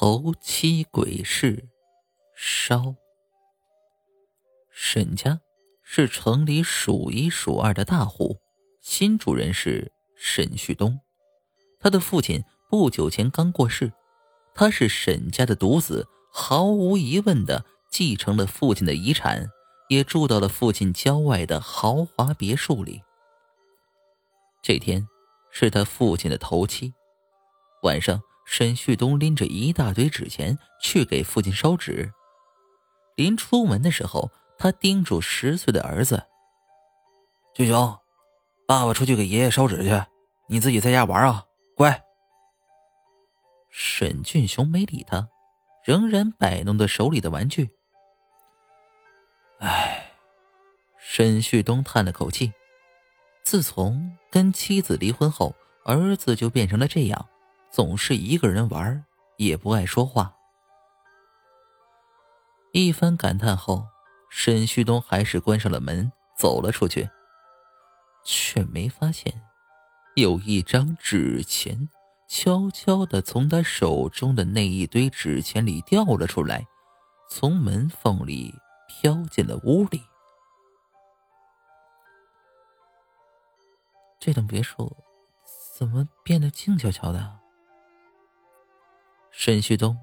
头七鬼市烧。沈家是城里数一数二的大户，新主人是沈旭东，他的父亲不久前刚过世，他是沈家的独子，毫无疑问的继承了父亲的遗产，也住到了父亲郊外的豪华别墅里。这天是他父亲的头七，晚上。沈旭东拎着一大堆纸钱去给父亲烧纸，临出门的时候，他叮嘱十岁的儿子：“俊雄，爸爸出去给爷爷烧纸去，你自己在家玩啊，乖。”沈俊雄没理他，仍然摆弄着手里的玩具。唉，沈旭东叹了口气，自从跟妻子离婚后，儿子就变成了这样。总是一个人玩，也不爱说话。一番感叹后，沈旭东还是关上了门，走了出去，却没发现有一张纸钱悄悄的从他手中的那一堆纸钱里掉了出来，从门缝里飘进了屋里。这栋别墅怎么变得静悄悄的？沈旭东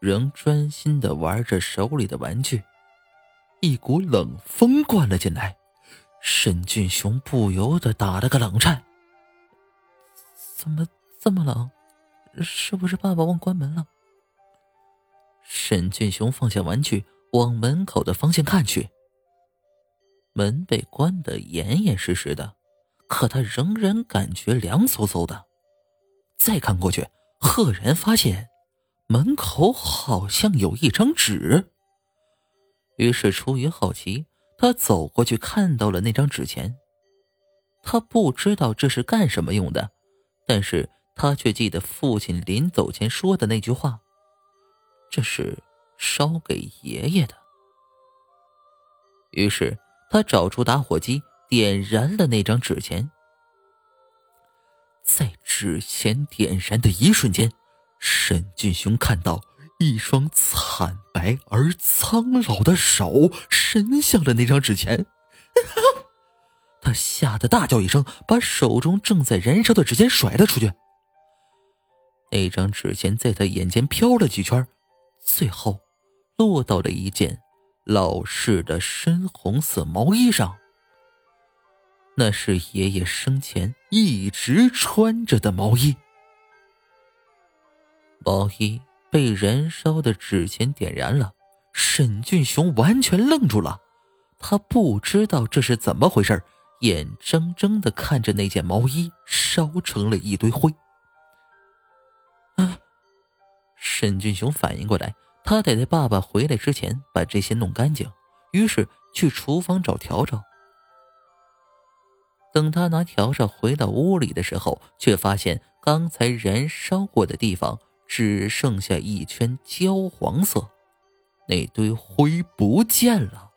仍专心的玩着手里的玩具，一股冷风灌了进来，沈俊雄不由得打了个冷颤。怎么这么冷？是不是爸爸忘关门了？沈俊雄放下玩具，往门口的方向看去。门被关得严严实实的，可他仍然感觉凉飕飕的。再看过去，赫然发现。门口好像有一张纸，于是出于好奇，他走过去看到了那张纸钱。他不知道这是干什么用的，但是他却记得父亲临走前说的那句话：“这是烧给爷爷的。”于是他找出打火机，点燃了那张纸钱。在纸钱点燃的一瞬间。沈俊雄看到一双惨白而苍老的手伸向了那张纸钱，他吓得大叫一声，把手中正在燃烧的纸钱甩了出去。那张纸钱在他眼前飘了几圈，最后落到了一件老式的深红色毛衣上。那是爷爷生前一直穿着的毛衣。毛衣被燃烧的纸钱点燃了，沈俊雄完全愣住了，他不知道这是怎么回事，眼睁睁的看着那件毛衣烧成了一堆灰。啊！沈俊雄反应过来，他得在爸爸回来之前把这些弄干净，于是去厨房找笤帚。等他拿笤帚回到屋里的时候，却发现刚才燃烧过的地方。只剩下一圈焦黄色，那堆灰不见了。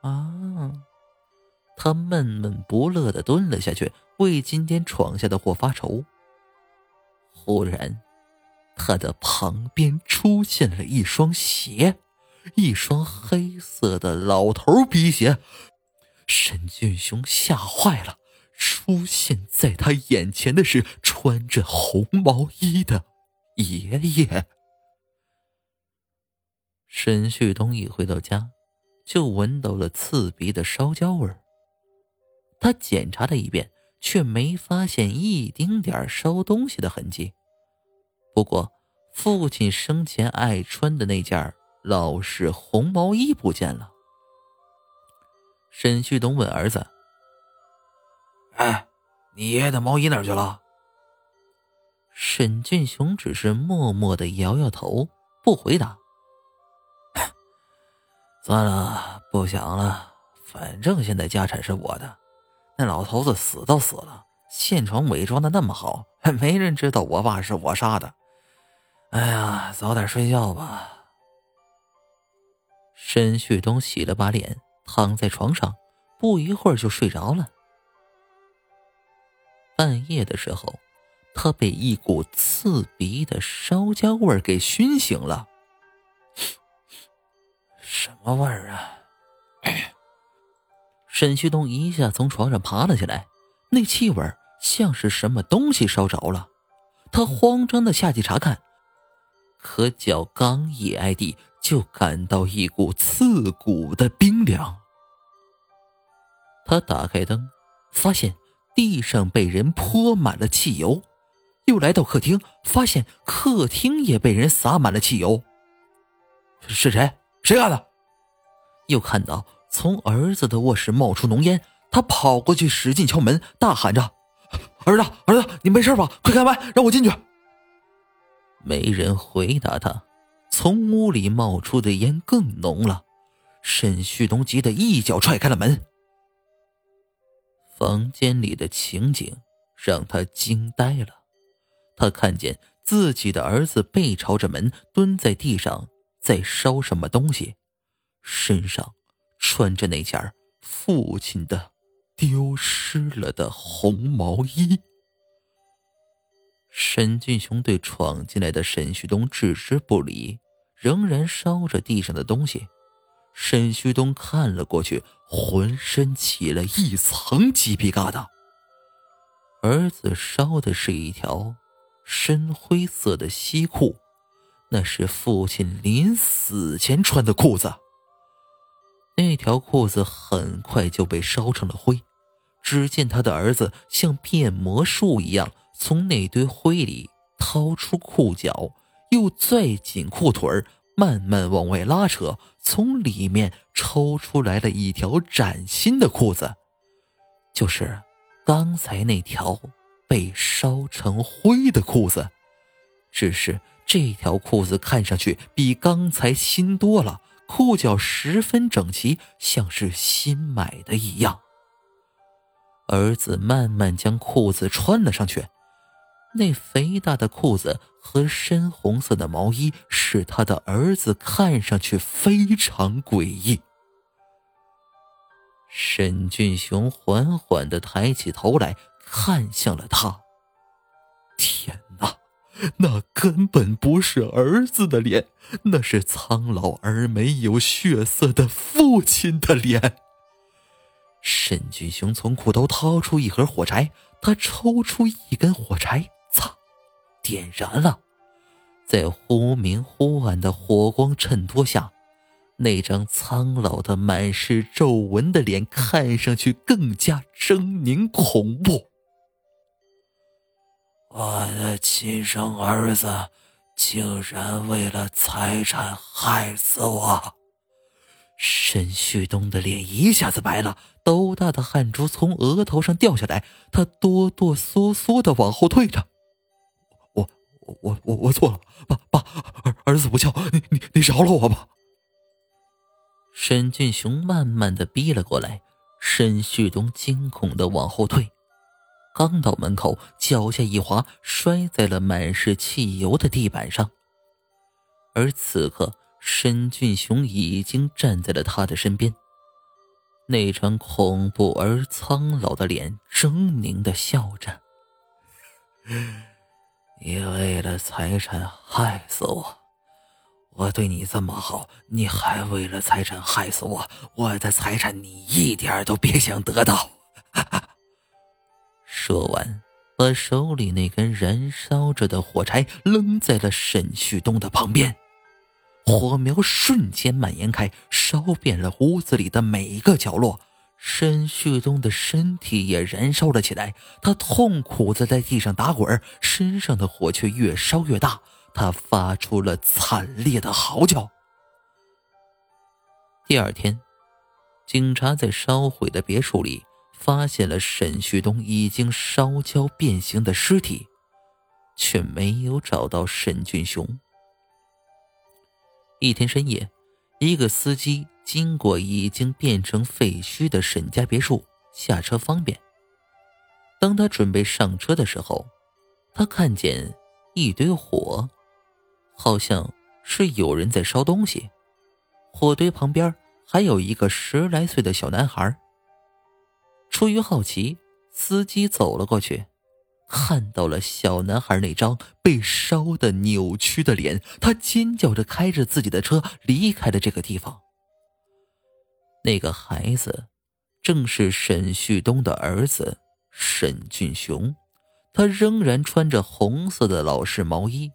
啊！他闷闷不乐的蹲了下去，为今天闯下的祸发愁。忽然，他的旁边出现了一双鞋，一双黑色的老头皮鞋。沈俊雄吓坏了。出现在他眼前的是穿着红毛衣的爷爷。沈旭东一回到家，就闻到了刺鼻的烧焦味儿。他检查了一遍，却没发现一丁点儿烧东西的痕迹。不过，父亲生前爱穿的那件老式红毛衣不见了。沈旭东问儿子。哎，你爷爷的毛衣哪去了？沈俊雄只是默默的摇摇头，不回答。算了，不想了。反正现在家产是我的。那老头子死都死了，现场伪装的那么好，没人知道我爸是我杀的。哎呀，早点睡觉吧。沈旭东洗了把脸，躺在床上，不一会儿就睡着了。半夜的时候，他被一股刺鼻的烧焦味儿给熏醒了。什么味儿啊？沈旭东一下从床上爬了起来，那气味像是什么东西烧着了。他慌张的下去查看，可脚刚一挨地，就感到一股刺骨的冰凉。他打开灯，发现地上被人泼满了汽油，又来到客厅，发现客厅也被人洒满了汽油。是谁？谁干的？又看到从儿子的卧室冒出浓烟，他跑过去使劲敲门，大喊着：“儿子，儿子，你没事吧？快开门，让我进去。”没人回答他。从屋里冒出的烟更浓了。沈旭东急得一脚踹开了门。房间里的情景让他惊呆了，他看见自己的儿子背朝着门蹲在地上，在烧什么东西，身上穿着那件父亲的丢失了的红毛衣。沈俊雄对闯进来的沈旭东置之不理，仍然烧着地上的东西。沈旭东看了过去，浑身起了一层鸡皮疙瘩。儿子烧的是一条深灰色的西裤，那是父亲临死前穿的裤子。那条裤子很快就被烧成了灰。只见他的儿子像变魔术一样，从那堆灰里掏出裤脚，又拽紧裤腿儿。慢慢往外拉扯，从里面抽出来了一条崭新的裤子，就是刚才那条被烧成灰的裤子。只是这条裤子看上去比刚才新多了，裤脚十分整齐，像是新买的一样。儿子慢慢将裤子穿了上去。那肥大的裤子和深红色的毛衣使他的儿子看上去非常诡异。沈俊雄缓缓的抬起头来看向了他。天哪，那根本不是儿子的脸，那是苍老而没有血色的父亲的脸。沈俊雄从裤兜掏出一盒火柴，他抽出一根火柴。点燃了，在忽明忽暗的火光衬托下，那张苍老的、满是皱纹的脸看上去更加狰狞恐怖。我的亲生儿子竟然为了财产害死我！沈旭东的脸一下子白了，豆大的汗珠从额头上掉下来，他哆哆嗦嗦的往后退着。我我我错了，爸爸，儿儿子不孝，你你你饶了我吧。沈俊雄慢慢的逼了过来，沈旭东惊恐的往后退，刚到门口，脚下一滑，摔在了满是汽油的地板上。而此刻，沈俊雄已经站在了他的身边，那张恐怖而苍老的脸狰狞的笑着。你为了财产害死我，我对你这么好，你还为了财产害死我？我的财产你一点都别想得到！说完，把手里那根燃烧着的火柴扔在了沈旭东的旁边，火苗瞬间蔓延开，烧遍了屋子里的每一个角落。沈旭东的身体也燃烧了起来，他痛苦的在地上打滚，身上的火却越烧越大，他发出了惨烈的嚎叫。第二天，警察在烧毁的别墅里发现了沈旭东已经烧焦变形的尸体，却没有找到沈俊雄。一天深夜，一个司机。经过已经变成废墟的沈家别墅，下车方便。当他准备上车的时候，他看见一堆火，好像是有人在烧东西。火堆旁边还有一个十来岁的小男孩。出于好奇，司机走了过去，看到了小男孩那张被烧的扭曲的脸，他尖叫着开着自己的车离开了这个地方。那个孩子，正是沈旭东的儿子沈俊雄，他仍然穿着红色的老式毛衣。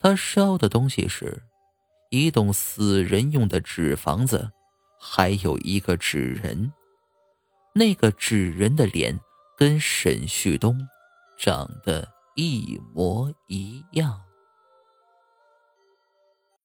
他烧的东西是，一栋死人用的纸房子，还有一个纸人。那个纸人的脸跟沈旭东。长得一模一样。